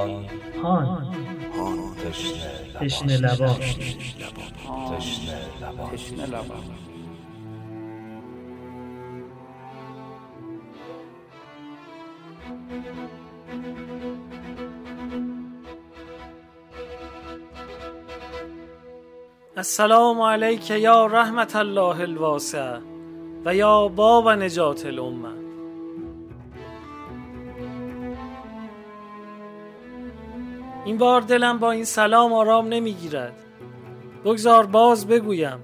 هان هان. تشنه تشنه لبان تشنه لبان تشنه لبان السلام علیک یا رحمت الله الواسع و یا باب نجات الامه. بار دلم با این سلام آرام نمی‌گیرد. بگذار باز بگویم.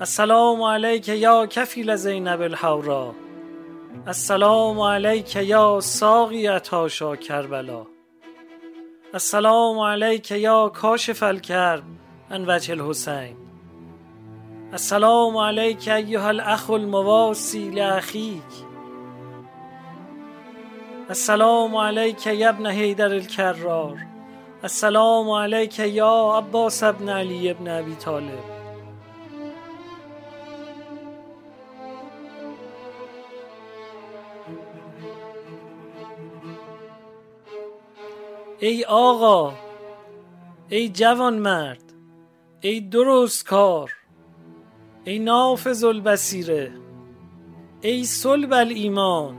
السلام علیک یا کفیل زینب الحورا. السلام علیک یا ساقی عطاشا کربلا. السلام علیک یا کاشف الکرب عن وجه الحسین. السلام علیک ایها الاخ المواسی لاخیک. السلام علیک یا ابن حیدر الکرار. السلام علیک یا عباس ابن علی ابن ابی طالب ای آقا ای جوان مرد ای درست کار ای نافذ البصیره ای صلب ایمان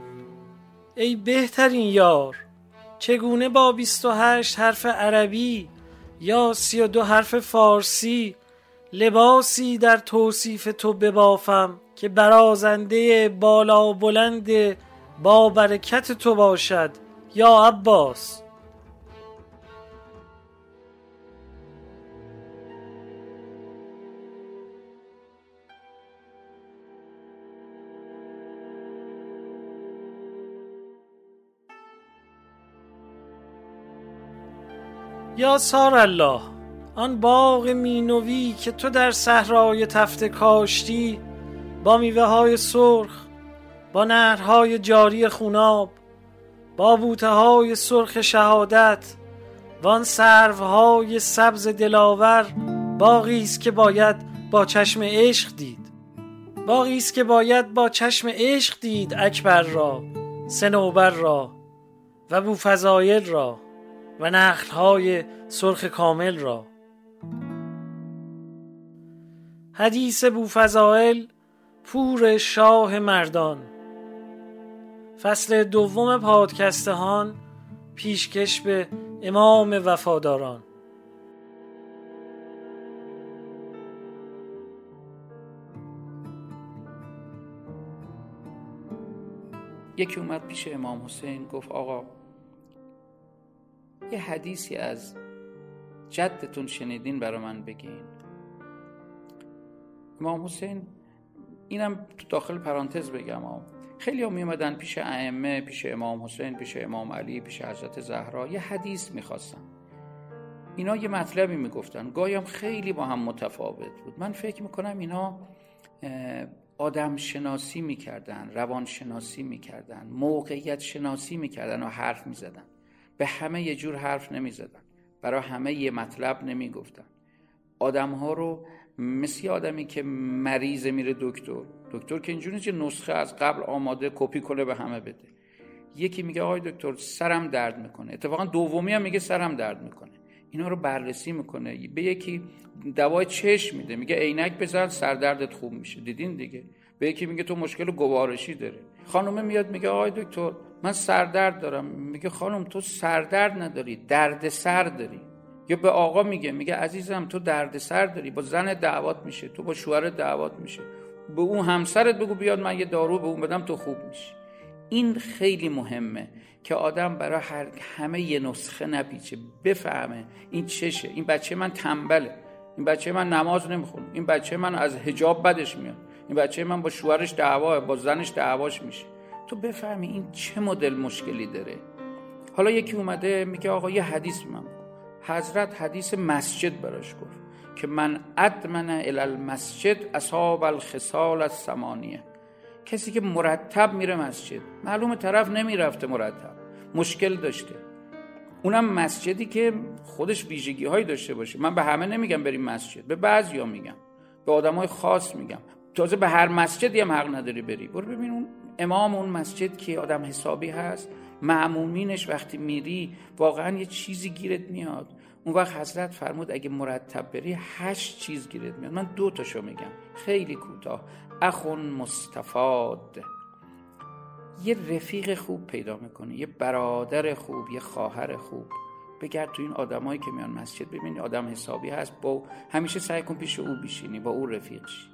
ای بهترین یار چگونه با 28 حرف عربی یا 32 حرف فارسی لباسی در توصیف تو ببافم که برازنده بالا و بلند با برکت تو باشد؟ یا عباس یا سار الله آن باغ مینوی که تو در صحرای تفته کاشتی با میوه های سرخ با نهرهای جاری خوناب با بوته های سرخ شهادت وان سروهای سبز دلاور باغی است که باید با چشم عشق دید. باغی است که باید با چشم عشق دید اکبر را سنوبر را و بوفضایل را. و نخلهای سرخ کامل را. حدیث بوفضائل پور شاه مردان. فصل دوم پادکستهان پیشکش به امام وفاداران. یکی اومد پیش امام حسین گفت آقا یه حدیثی از جدتون شنیدین برا من بگین. امام حسین اینم تو داخل پرانتز بگم آم. خیلی هم میمدن پیش ائمه پیش امام حسین پیش امام علی پیش حضرت زهرا. یه حدیث می‌خواستن. اینا یه مطلبی می‌گفتن. گایم خیلی با هم متفاوت بود. من فکر می‌کنم اینا آدم شناسی می‌کردن روان شناسی می‌کردن موقعیت شناسی می‌کردن و حرف می‌زدن. به همه یه جور حرف نمی زدن برای همه یه مطلب نمی گفتن آدم ها رو مثل آدمی که مریض میره دکتر. دکتر که اینجوری که نسخه از قبل آماده کپی کنه به همه بده. یکی میگه آقای دکتر سرم درد می‌کنه. اتفاقا دومی هم میگه سرم درد می‌کنه. اینا رو بررسی می‌کنه. به یکی دوای چشم میده. میگه عینک بزن سردردت خوب میشه. دیدین دیگه؟ به یکی میگه تو مشکل گوارشی داره خانومه میاد میگه آقای دکتر من سردرد دارم. میگه خانم تو سردرد نداری درد سر داری. یا به آقا میگه میگه عزیزم تو درد سر داری با زن دعوات میشه تو با شوهر دعوات میشه. به اون همسرت بگو بیاد من یه دارو به اون بدم تو خوب میشی. این خیلی مهمه که آدم برای هر همه یه نسخه نپیچه. بفهمه این چشه. این بچه من تنبله. این بچه من نماز نمی‌خونه. این بچه من از حجاب بدش میاد. این بچه من با شوهرش دعوا با زنش دعواش میشه. تو بفهمی این چه مدل مشکلی داره. حالا یکی اومده میگه آقا یه حدیث من حضرت حدیث مسجد براش گفت که من ادمن المسجد اصاب الخصال از سمانیه کسی که مرتب میره مسجد معلوم طرف نمی‌رفته مرتب. مشکل داشته. اونم مسجدی که خودش ویژگی هایی داشته باشه. من به همه نمیگم بریم مسجد به بعضیا میگم. به آدمای خاص میگم. تازه به هر مسجدی هم حق نداری بری. برو ببین اون امام اون مسجد که آدم حسابی هست معمومینش وقتی میری واقعا یه چیزی گیرت میاد. اون وقت حضرت فرمود اگه مرتب بری هشت چیز گیرت میاد. من دو تاشو میگم. خیلی کوتاه. اخون مستفاد یه رفیق خوب پیدا می‌کنی یه برادر خوب یه خواهر خوب. بگرد تو این آدمایی که میان مسجد ببینی آدم حسابی هست با همیشه سعی کن پیش او بشینی با او رفیق شی.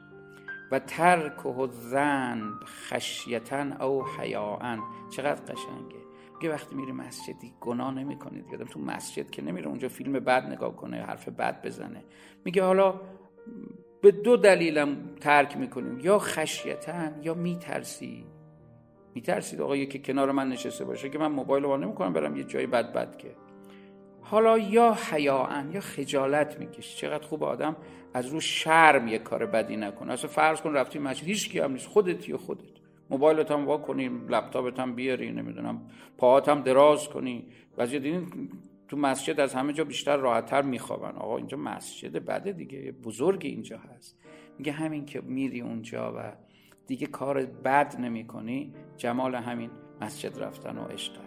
و ترک و ذنب خشیتن او حیاان چقدر قشنگه. میگه وقتی میری مسجدی گناه نمی‌کنید. یادم تو مسجد که نمیره اونجا فیلم بد نگاه کنه حرف بد بزنه. میگه حالا به دو دلیلم ترک می‌کنیم. یا خشیتن یا میترسی. میترسید آقا یکی کنار من نشسته باشه که من موبایل رو نمی‌کنم برم یه جای بد بد که. حالا یا حیاان یا خجالت میکش چقدر خوب آدم از رو شرم یه کار بدی نکنه. اصلا فرض کن رفتی مسجد هیچ کی هم نیست. خودت یا خودت. موبایلت هم وا کنی لپتاپت هم بیاری نمی‌دونم. پاهات هم دراز کنی. وضعیت دیدین تو مسجد از همه جا بیشتر راحتتر میخوابن. آقا اینجا مسجد بده دیگه. بزرگ اینجا هست. میگه همین که میری اونجا و دیگه کار بد نمی کنی جمال همین مسجد رفتن و عشق.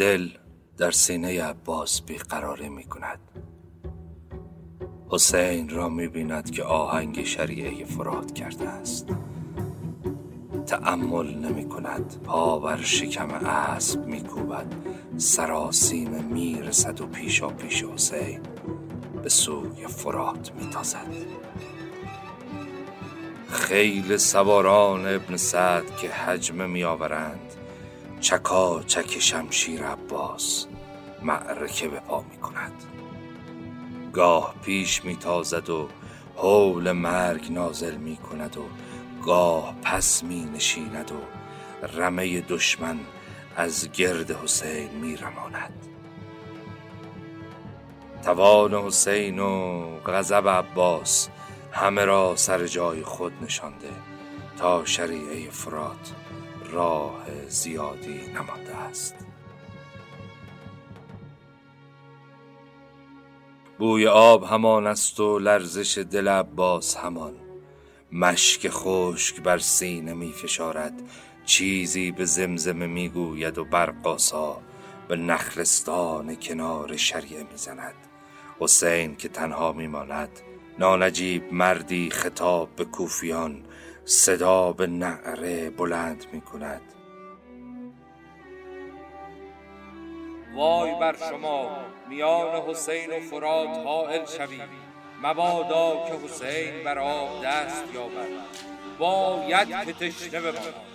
دل در سینه عباس بیقراری می کند حسین را می بیند که آهنگ شریعه فراد کرده است. تأمل نمی کند پا بر شکم اسب می کوبد سراسیم می رسد و پیشا پیش حسین به سوی فرات می تازد خیل سواران ابن سعد که حجمه می آورند چکا چک شمشیر عباس معرکه به پا می کند. گاه پیش می تازد و حول مرگ نازل می کند و گاه پس می نشیند و رمه دشمن از گرد حسین می رماند. توان حسین و غضب عباس همه را سر جای خود نشانده تا شریعه فرات راه زیادی نمانده است. بوی آب همان است و لرزش دل عباس همان. مشک خشک بر سینه می فشارد. چیزی به زمزمه می گوید و برقاسا به نخلستان کنار شریعه می زند. حسین که تنها می ماند نانجیب مردی خطاب به کوفیان. صدا به نعره بلند می کند وای بر شما میان حسین و فرات حائل شوید مبادا که حسین بر آب دست یابد. باید که تشنه بماند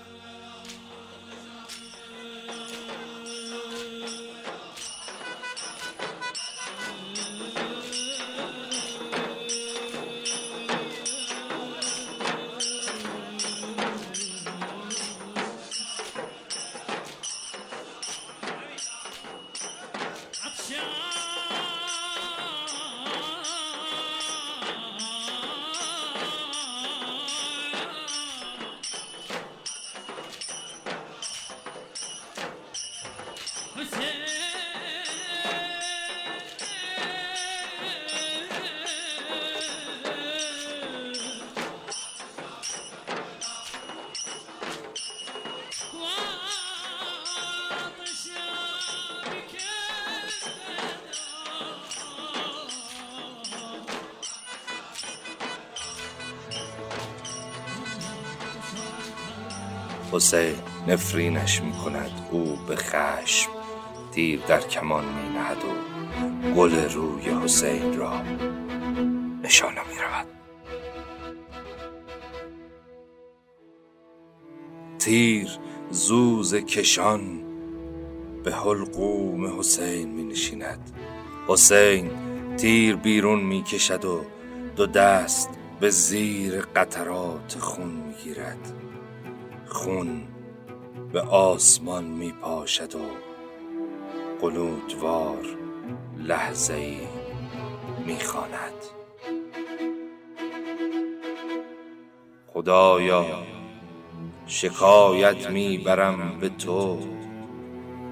حسین نفرینش می کند او به خشم تیر در کمان می نهد و گل روی حسین را نشانه می رود تیر زوز کشان به حلقوم حسین می نشیند حسین تیر بیرون می کشد و دو دست به زیر قطرات خون می گیرد خون به آسمان می پاشد و قلودوار لحظه ای می خاند. خدایا شکایت می برم به تو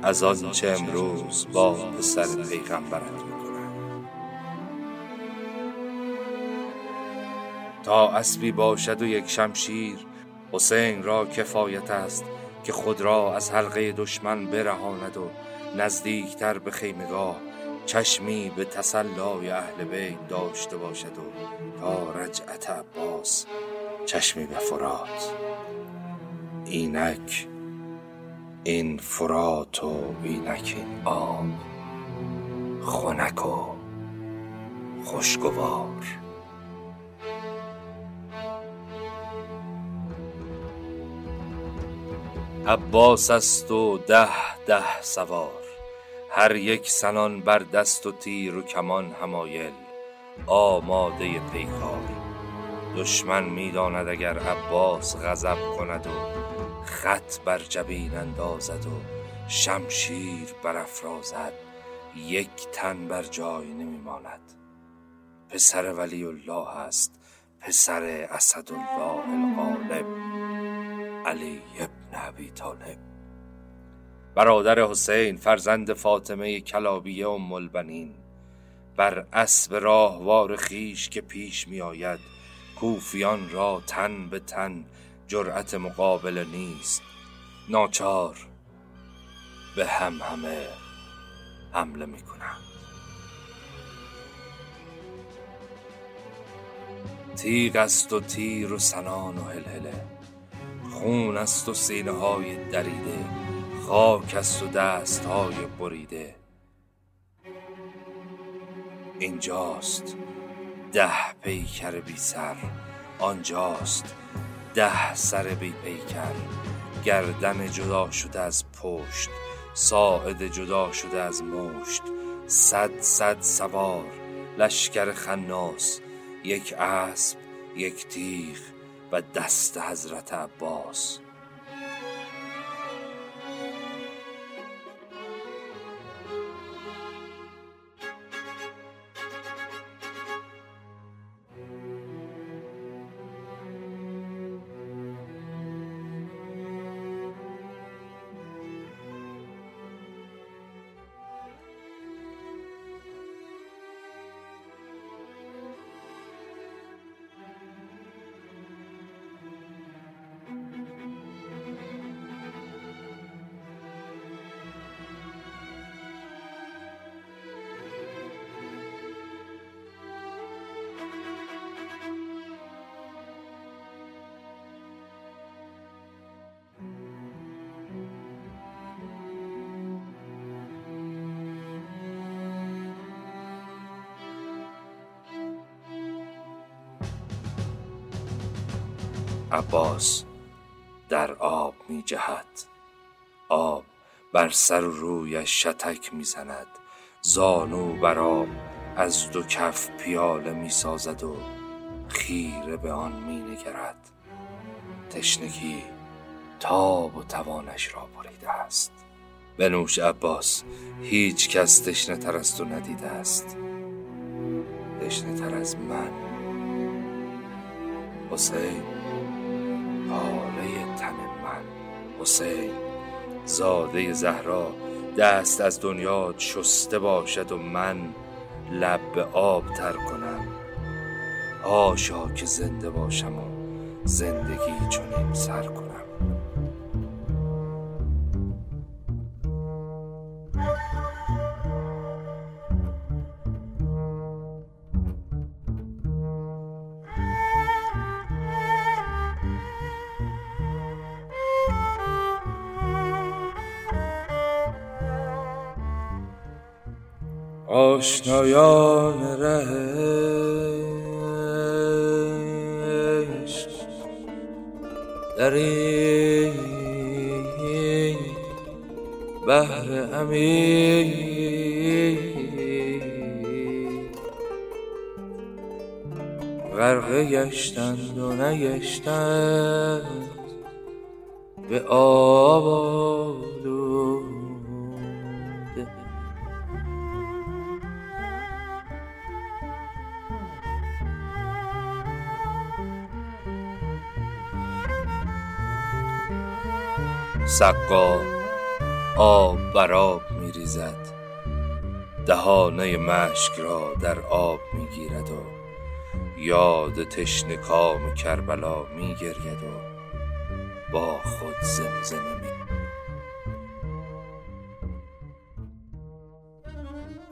از آنچه امروز با پسر پیغمبرت می‌کنم تا اسبی باشد و یک شمشیر حسین را کفایت است که خود را از حلقه دشمن برهاند و نزدیکتر به خیمگاه چشمی به تسلای اهل بیت داشته باشد و تا رجعت عباس چشمی به فرات. اینک این فرات و اینک این آب خنک و خوشگوار. عباس است و ده ده سوار. هر یک سنان بر دست و تیر و کمان همایل آماده پیکار. دشمن می‌داند اگر عباس غضب کند و خط بر جبین اندازد و شمشیر برافرازد. یک تن بر جای نمیماند پسر ولی الله است. پسر اسدالله الغالب علی ابن ابی طالب. برادر حسین فرزند فاطمه کلابیه ام البنین بر اسب راهوار خیش که پیش می آید کوفیان را تن به تن جرأت مقابل نیست. ناچار به هم همه حمله می کنند. تیغ است و تیر و سنان و هلهله. خون است و سینه های دریده خاک است و دست های بریده. اینجاست ده پیکر بی سر آنجاست ده سر بی پیکر. گردن جدا شده از پشت ساعد جدا شده از مشت. صد صد سوار لشکر خناس یک اسب یک تیغ. و دست حضرت عباس. عباس در آب می جهد. آب بر سر و رویش شتک می زند. زانو بر آب از دو کف پیاله می سازد و خیره به آن می نگرد. تشنگی تاب و توانش را بریده است. بنوش عباس هیچ کس تشنه تر از تو ندیده است. تشنه تر از من. حسین؟ پاره تن من. حسین زاده زهرا دست از دنیا شسته باشد و من لب آب تر کنم. آشا که زنده باشم و زندگی چنین سر کنم. آشنایان رهش در این بحر امیر غرقه گشتند و نگشتند به آب سقا آب بر آب می ریزد دهانه مشک را در آب می گیرد و یاد تشنه کام کربلا می گرید و با خود زمزمه می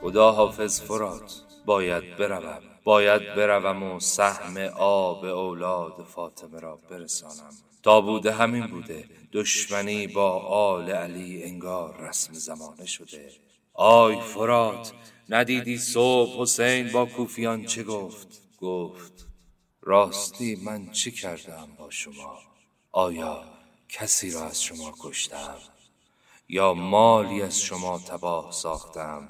خدا حافظ فرات. باید بروم. باید بروم و سهم آب اولاد فاطمه را برسانم. تا بوده همین بوده دشمنی با آل علی انگار رسم زمانه شده. آی فرات ندیدی صبح حسین با کوفیان چه گفت؟ گفت راستی من چه کردم با شما؟ آیا کسی را از شما کشتم؟ یا مالی از شما تباه ساختم؟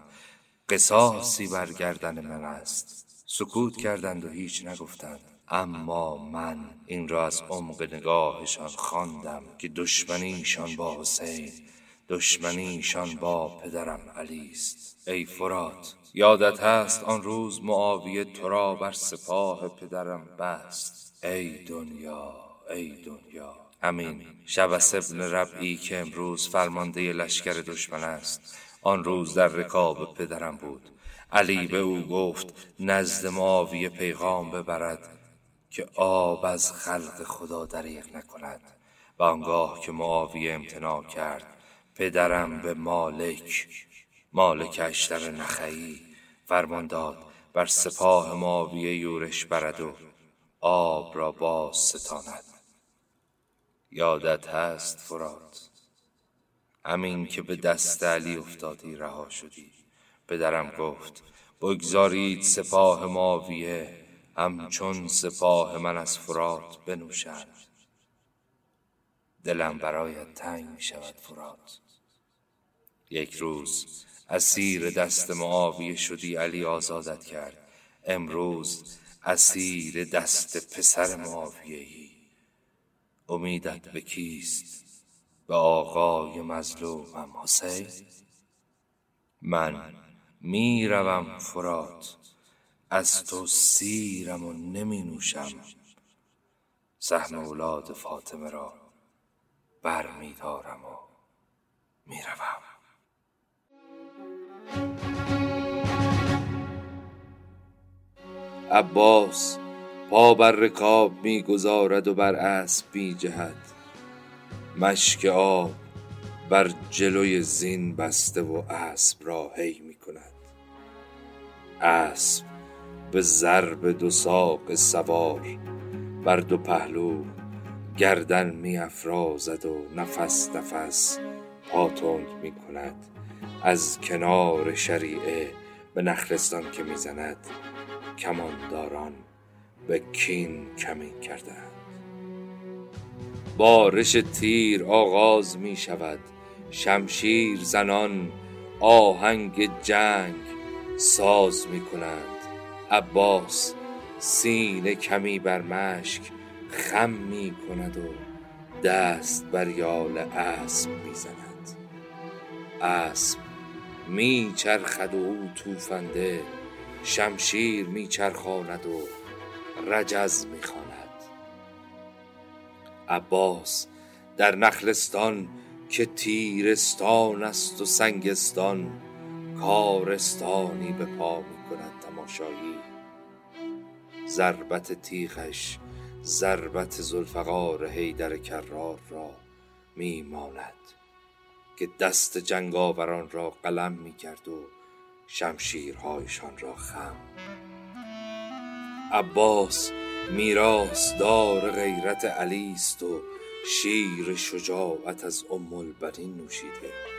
قصاصی بر گردن من است. سکوت کردند و هیچ نگفتند. اما من این را از عمق نگاهشان خواندم که دشمنیشان با حسین دشمنیشان با پدرم علی است. ای فرات یادت هست آن روز معاویه تو را بر سپاه پدرم بست. ای دنیا ای دنیا. همین شبس ابن ربعی که امروز فرمانده لشکر دشمن است آن روز در رکاب پدرم بود. علی به او گفت نزد معاویه پیغام ببرد که آب از خلق خدا دریغ نکند. و آنگاه که معاویه امتناع کرد پدرم به مالک مالک اشتر نخعی فرمان داد بر سپاه ماویه یورش برد و آب را باز ستاند. یادت هست فرات؟ همین که به دست علی افتادی رها شدی. پدرم گفت بگذارید سپاه ماویه همچون سپاه من از فرات بنوشند. دلم برایت تنگ می شود فرات. یک روز اسیر دست معاویه شدی علی آزادت کرد. امروز اسیر دست پسر معاویه ای امیدت به کیست؟ به آقای مظلومم حسین؟ من می‌روم فرات. از تو سیرم و نمی نوشم سهم اولاد فاطمه را بر می دارم و می‌روم. عباس پا بر رکاب می‌گذارد و بر اسب می جهد مشک آب بر جلوی زین بسته و اسب را هی می کند اسب به ضرب دو ساق سوار بر دو پهلو گردن می افرازد و نفس نفس پاتنگ می کند. از کنار شریعه به نخلستان که می‌زند کمانداران به کین کمین کردند. بارش تیر آغاز می شود شمشیر زنان آهنگ جنگ ساز می کنند عباس سینه کمی بر مشک خم می کند و دست بر یال اسب می زند اسب می چرخد و او توفنده شمشیر می چرخاند و رجز می خاند عباس در نخلستان که تیرستان است و سنگستان کارستانی به پا می کند تماشایی. ضربت تیغش ضربت زلفقار حیدر کرار را می ماند که دست جنگاوران را قلم می کرد و شمشیرهایشان را خم. عباس میراث دار غیرت علی است و شیر شجاعت از ام البنین نوشیده.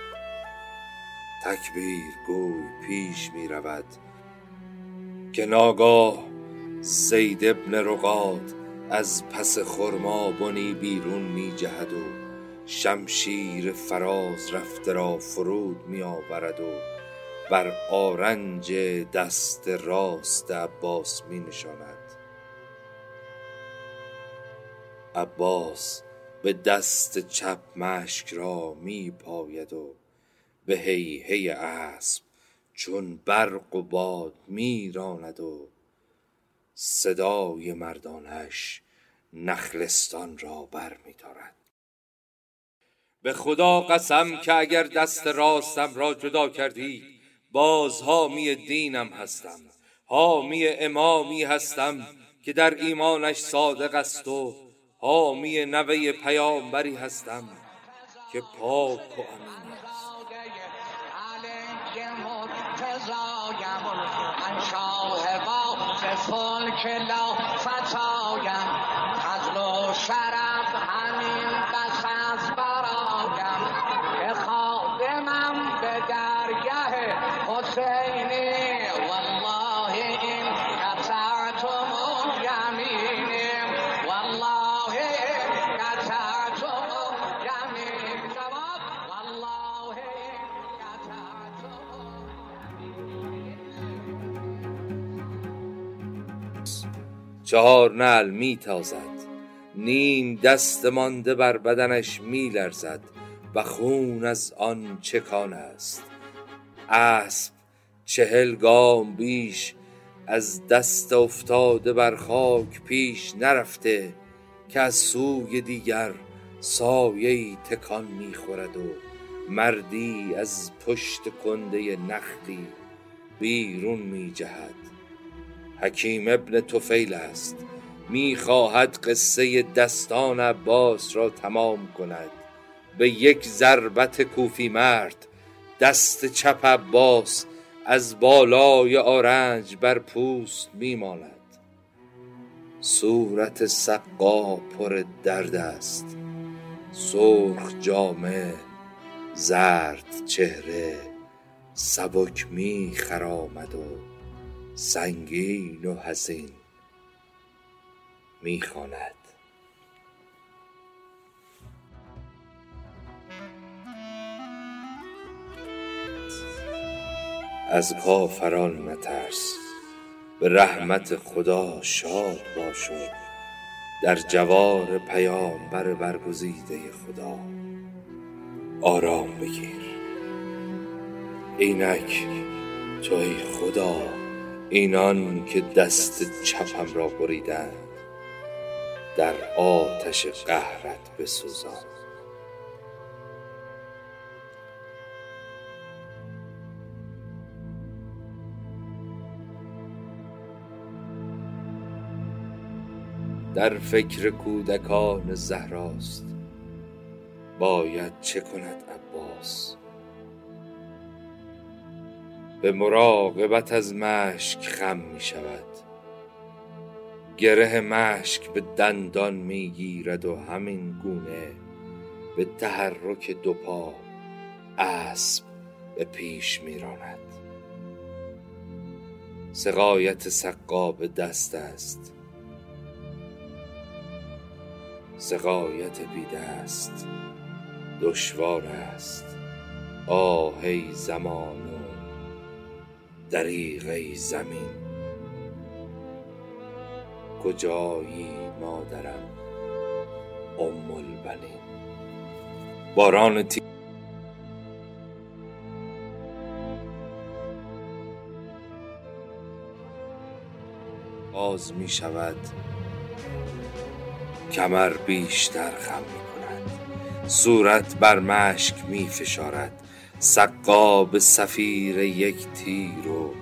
تکبیر گوی پیش می رود که ناگاه زید ابن رقاد از پس خرما بنی بیرون می جهد و شمشیر فراز رفته را فرود می آورد و بر آرنج دست راست عباس می نشاند. عباس به دست چپ مشک را می پاید و به هی اسب چون برق و باد می راند و صدای مردانش نخلستان را بر می دارد به خدا قسم که اگر دست راستم را جدا کردی باز حامی دینم هستم. حامی امامی هستم که در ایمانش صادق است و حامی نوه پیامبری هستم که پاک و امین tread now. چهار نعل می تازد نیم دست مانده بر بدنش می لرزد و خون از آن چکان است. اسب چهل گام بیش از دست افتاده بر خاک پیش نرفته که از سوی دیگر سایه تکان می‌خورد و مردی از پشت کنده نخلی بیرون می جهد حکیم ابن توفیل است. می‌خواهد قصه دستان عباس را تمام کند. به یک ضربت کوفی مرد دست چپ عباس از بالای آرنج بر پوست میماند. صورت سقا پر درد است. سرخ جامه زرد چهره سبک می خرامد و سنگین و حزین می‌خواند از کافران مترس به رحمت خدا شاد باشو در جوار پیامبر برگزیده خدا. آرام بگیر. اینک توی خدا. اینان که دست چپم را بریدند در آتش قهرت بسوزان. در فکر کودکان زهراست باید چه کند عباس؟ به مراقبت از مشک خم می شود. گره مشک به دندان می گیرد و همین گونه به تحرک دو پا اسب به پیش می راند. سقایت سقا به دست است. سقایت بی دست دشوار است. آهی زمان دریغه زمین. کجایی مادرم ام البنین؟ باران تی باز می شود کمر بیشتر خم می کند. صورت بر مشک می فشارد. سقا سفیر یک تیر و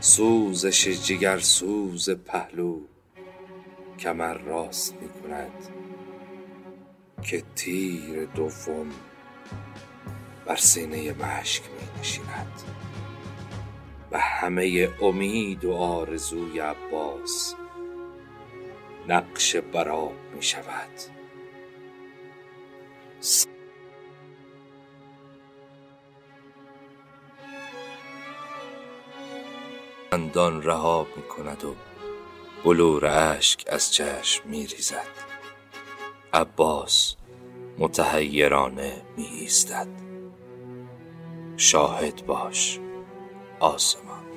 سوزش جگر سوز پهلو کمر راست می کند که تیر دوم بر سینه مشک می نشیند. و همه امید و آرزوی عباس نقش براب می شود. اندان رها می کند و بلور اشک از چشم می ریزد عباس متحیرانه می ایستد شاهد باش آسمان.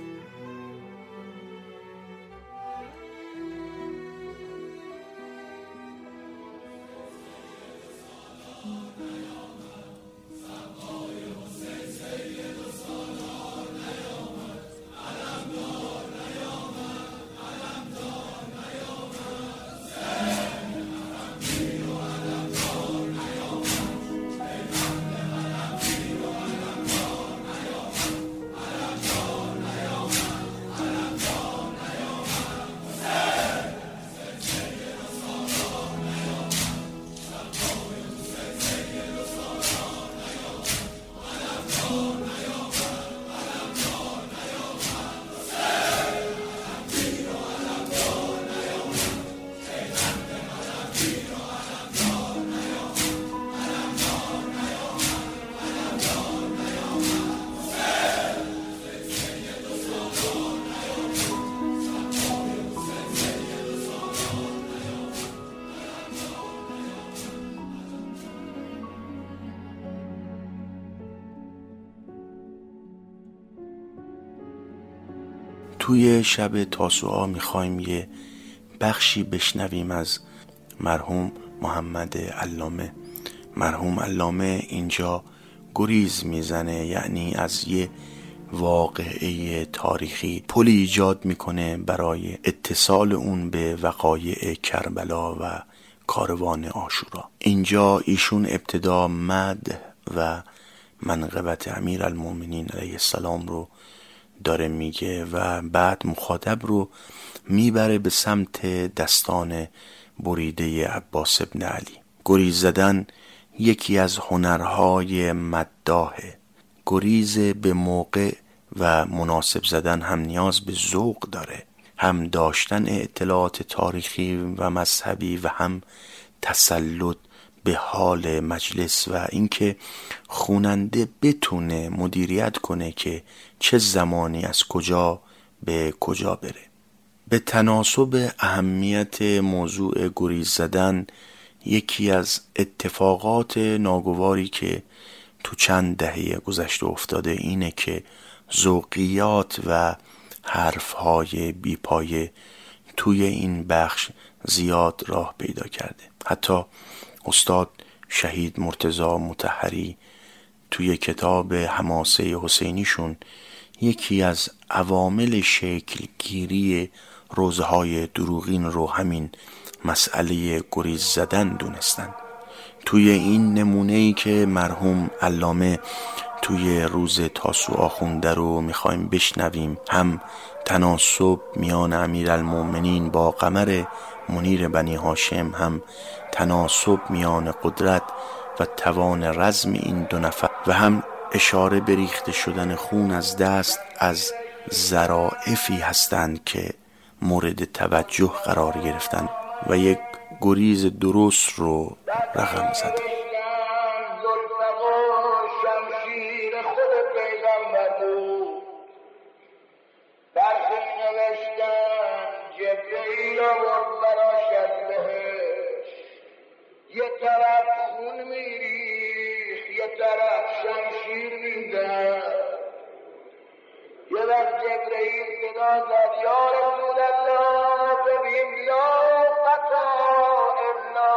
توی شب تاسوعا می‌خوایم یه بخشی بشنویم از مرحوم محمد علامه. مرحوم علامه اینجا گریز می‌زنه یعنی از یه واقعه تاریخی پلی ایجاد می‌کنه برای اتصال اون به وقایع کربلا و کاروان آشورا. اینجا ایشون ابتدا مد و منقبت امیر المومنین علیه السلام رو داره میگه و بعد مخاطب رو می‌بره به سمت دستان بریده عباس ابن علی. گریز زدن یکی از هنرهای مداهه گریز به موقع و مناسب زدن هم نیاز به ذوق داره. هم داشتن اطلاعات تاریخی و مذهبی و هم تسلط به حال مجلس و اینکه خوننده بتونه مدیریت کنه که چه زمانی از کجا به کجا بره. به تناسب اهمیت موضوع گریز زدن یکی از اتفاقات ناگواری که تو چند دهه گذشته افتاده اینه که ذوقیات و حرفهای بیپایه توی این بخش زیاد راه پیدا کرده. حتی استاد شهید مرتزا متحری توی کتاب حماسه حسینیشون یکی از عوامل شکلگیری روزهای دروغین رو همین مسئله گریز زدن دونستن. توی این نمونه ای که مرحوم علامه توی روز تاسوعا خونده رو می‌خوایم بشنویم هم تناسب میان امیر المومنین با قمر منیر بنی هاشم هم تناسب میان قدرت و توان رزم این دو نفر و هم اشاره به ریخته شدن خون از دست از زرائفی هستند که مورد توجه قرار گرفتن و یک گریز درست رو رقم زدن. یه طرف خون میریخ یه طرف شمشیر می‌زد یه وقت جبرئیل صدا زد یا رسول الله ببین لا قطع الا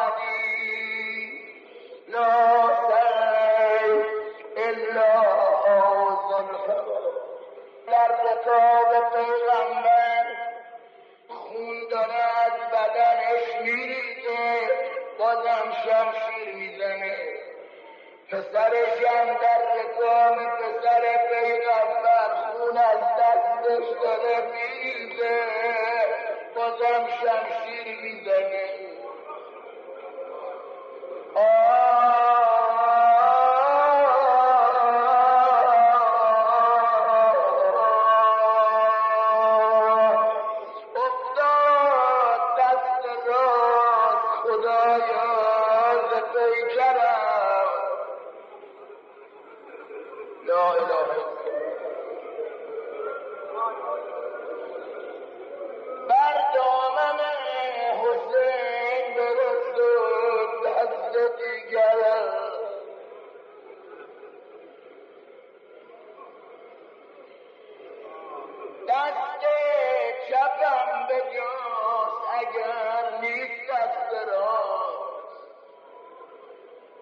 علی لا سیف الا آزن در رکاب لفي ذلك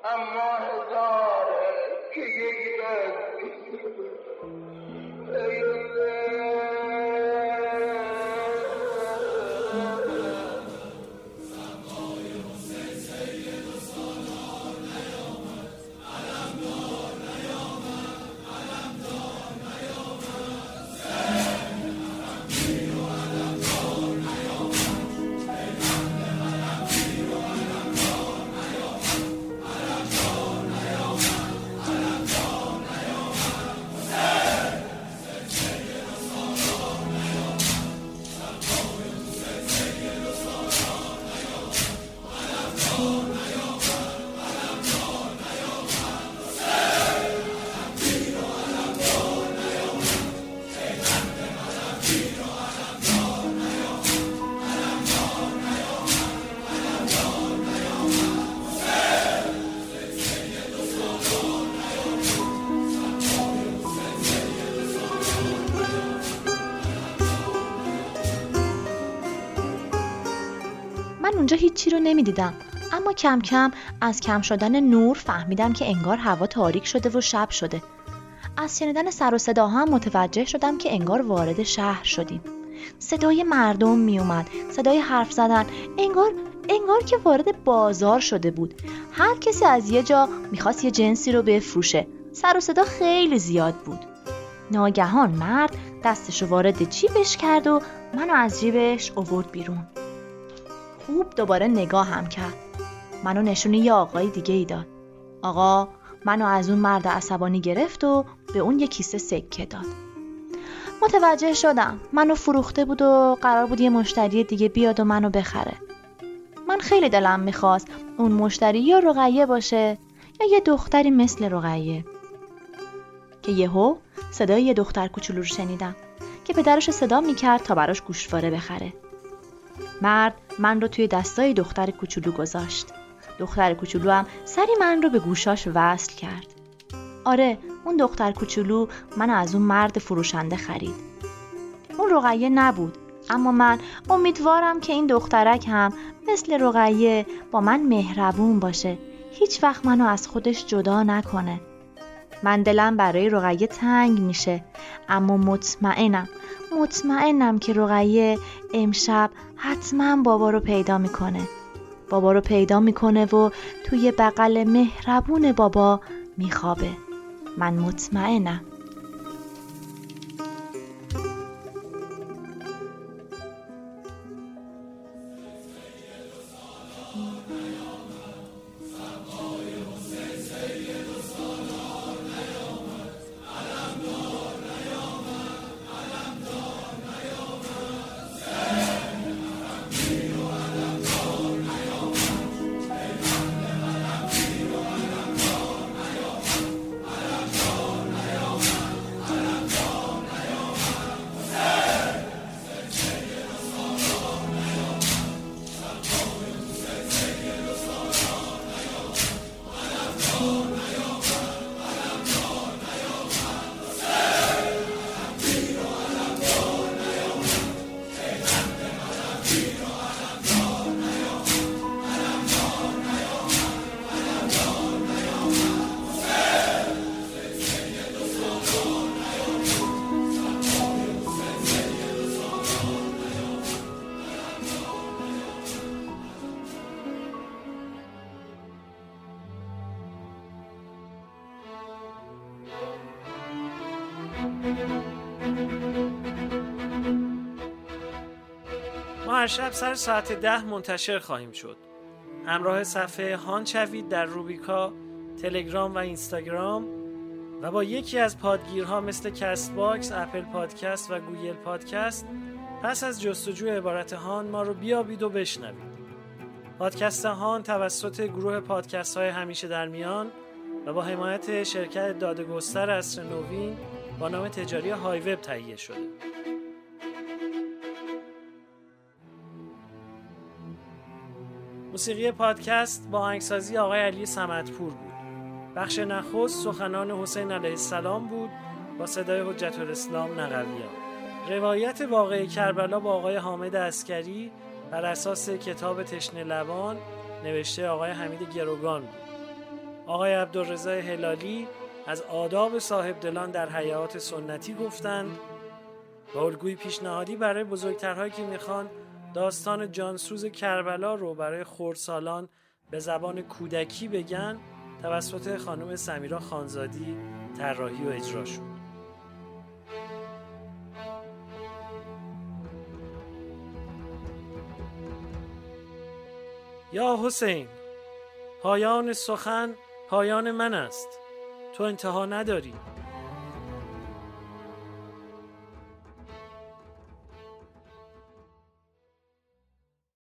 اما هزاره که یک اونجا هیچی رو نمی‌دیدم. اما کم کم از کم شدن نور فهمیدم که انگار هوا تاریک شده و شب شده. از شنیدن سر و صداها هم متوجه شدم که انگار وارد شهر شدیم. صدای مردم می اومد صدای حرف زدن انگار انگار که وارد بازار شده بود. هر کسی از یه جا می‌خواست یه جنسی رو بفروشه. سر و صدا خیلی زیاد بود. ناگهان مرد دستش رو وارد جیبش کرد و منو از جیبش اوورد بیرون. خوب دوباره نگاه هم کرد. منو نشونی یه آقای دیگه ای داد. آقا منو از اون مرد عصبانی گرفت و به اون یه کیسه سکه داد. متوجه شدم. منو فروخته بود و قرار بود یه مشتری دیگه بیاد و منو بخره. من خیلی دلم می‌خواست اون مشتری یا رقیه باشه یا یه دختری مثل رقیه. که یهو صدای یه دختر کوچولو رو شنیدم. که پدرش صدا می‌کرد تا براش گوشواره بخره. مرد من رو توی دستای دختر کوچولو گذاشت. دختر کوچولو هم سری من رو به گوشاش وصل کرد. آره اون دختر کوچولو من از اون مرد فروشنده خرید. اون رقیه نبود اما من امیدوارم که این دخترک هم مثل رقیه با من مهربون باشه. هیچ وقت منو از خودش جدا نکنه. من دلم برای رقیه تنگ میشه اما مطمئنم مطمئنم که رقیه امشب حتما بابا رو پیدا می‌کنه. بابا رو پیدا می‌کنه و توی بغل مهربون بابا میخوابه. من مطمئنم. هر شب سر ساعت ده منتشر خواهیم شد. همراه صفحه هان چوید در روبیکا تلگرام و اینستاگرام و با یکی از پادگیرها مثل Castbox، Apple Podcast و Google Podcast پس از جستجوی عبارت هان ما رو بیابید و بشنوید. پادکست هان توسط گروه پادکست های همیشه در میان و با حمایت شرکت داده‌گستر عصر نوین با نام تجاری HiWEB تهیه شده. موسیقی پادکست با آهنگسازی آقای علی سمتپور بود. بخش نخست سخنان حسین علیه السلام بود با صدای حجت الاسلام نقویان. روایت واقعی کربلا با آقای حامد اسکری بر اساس کتاب تشنه لبان نوشته آقای حمید گروگان بود. آقای عبدالرضا هلالی از آداب صاحب دلان در حیات سنتی گفتند و الگوی پیشنهادی برای بزرگترهایی که می‌خوان داستان جانسوز کربلا رو برای خورسالان به زبان کودکی بگن توسط خانم سمیرا خانزادی طراحی و اجرا شد. یا حسین پایان سخن پایان من است. تو انتها نداری.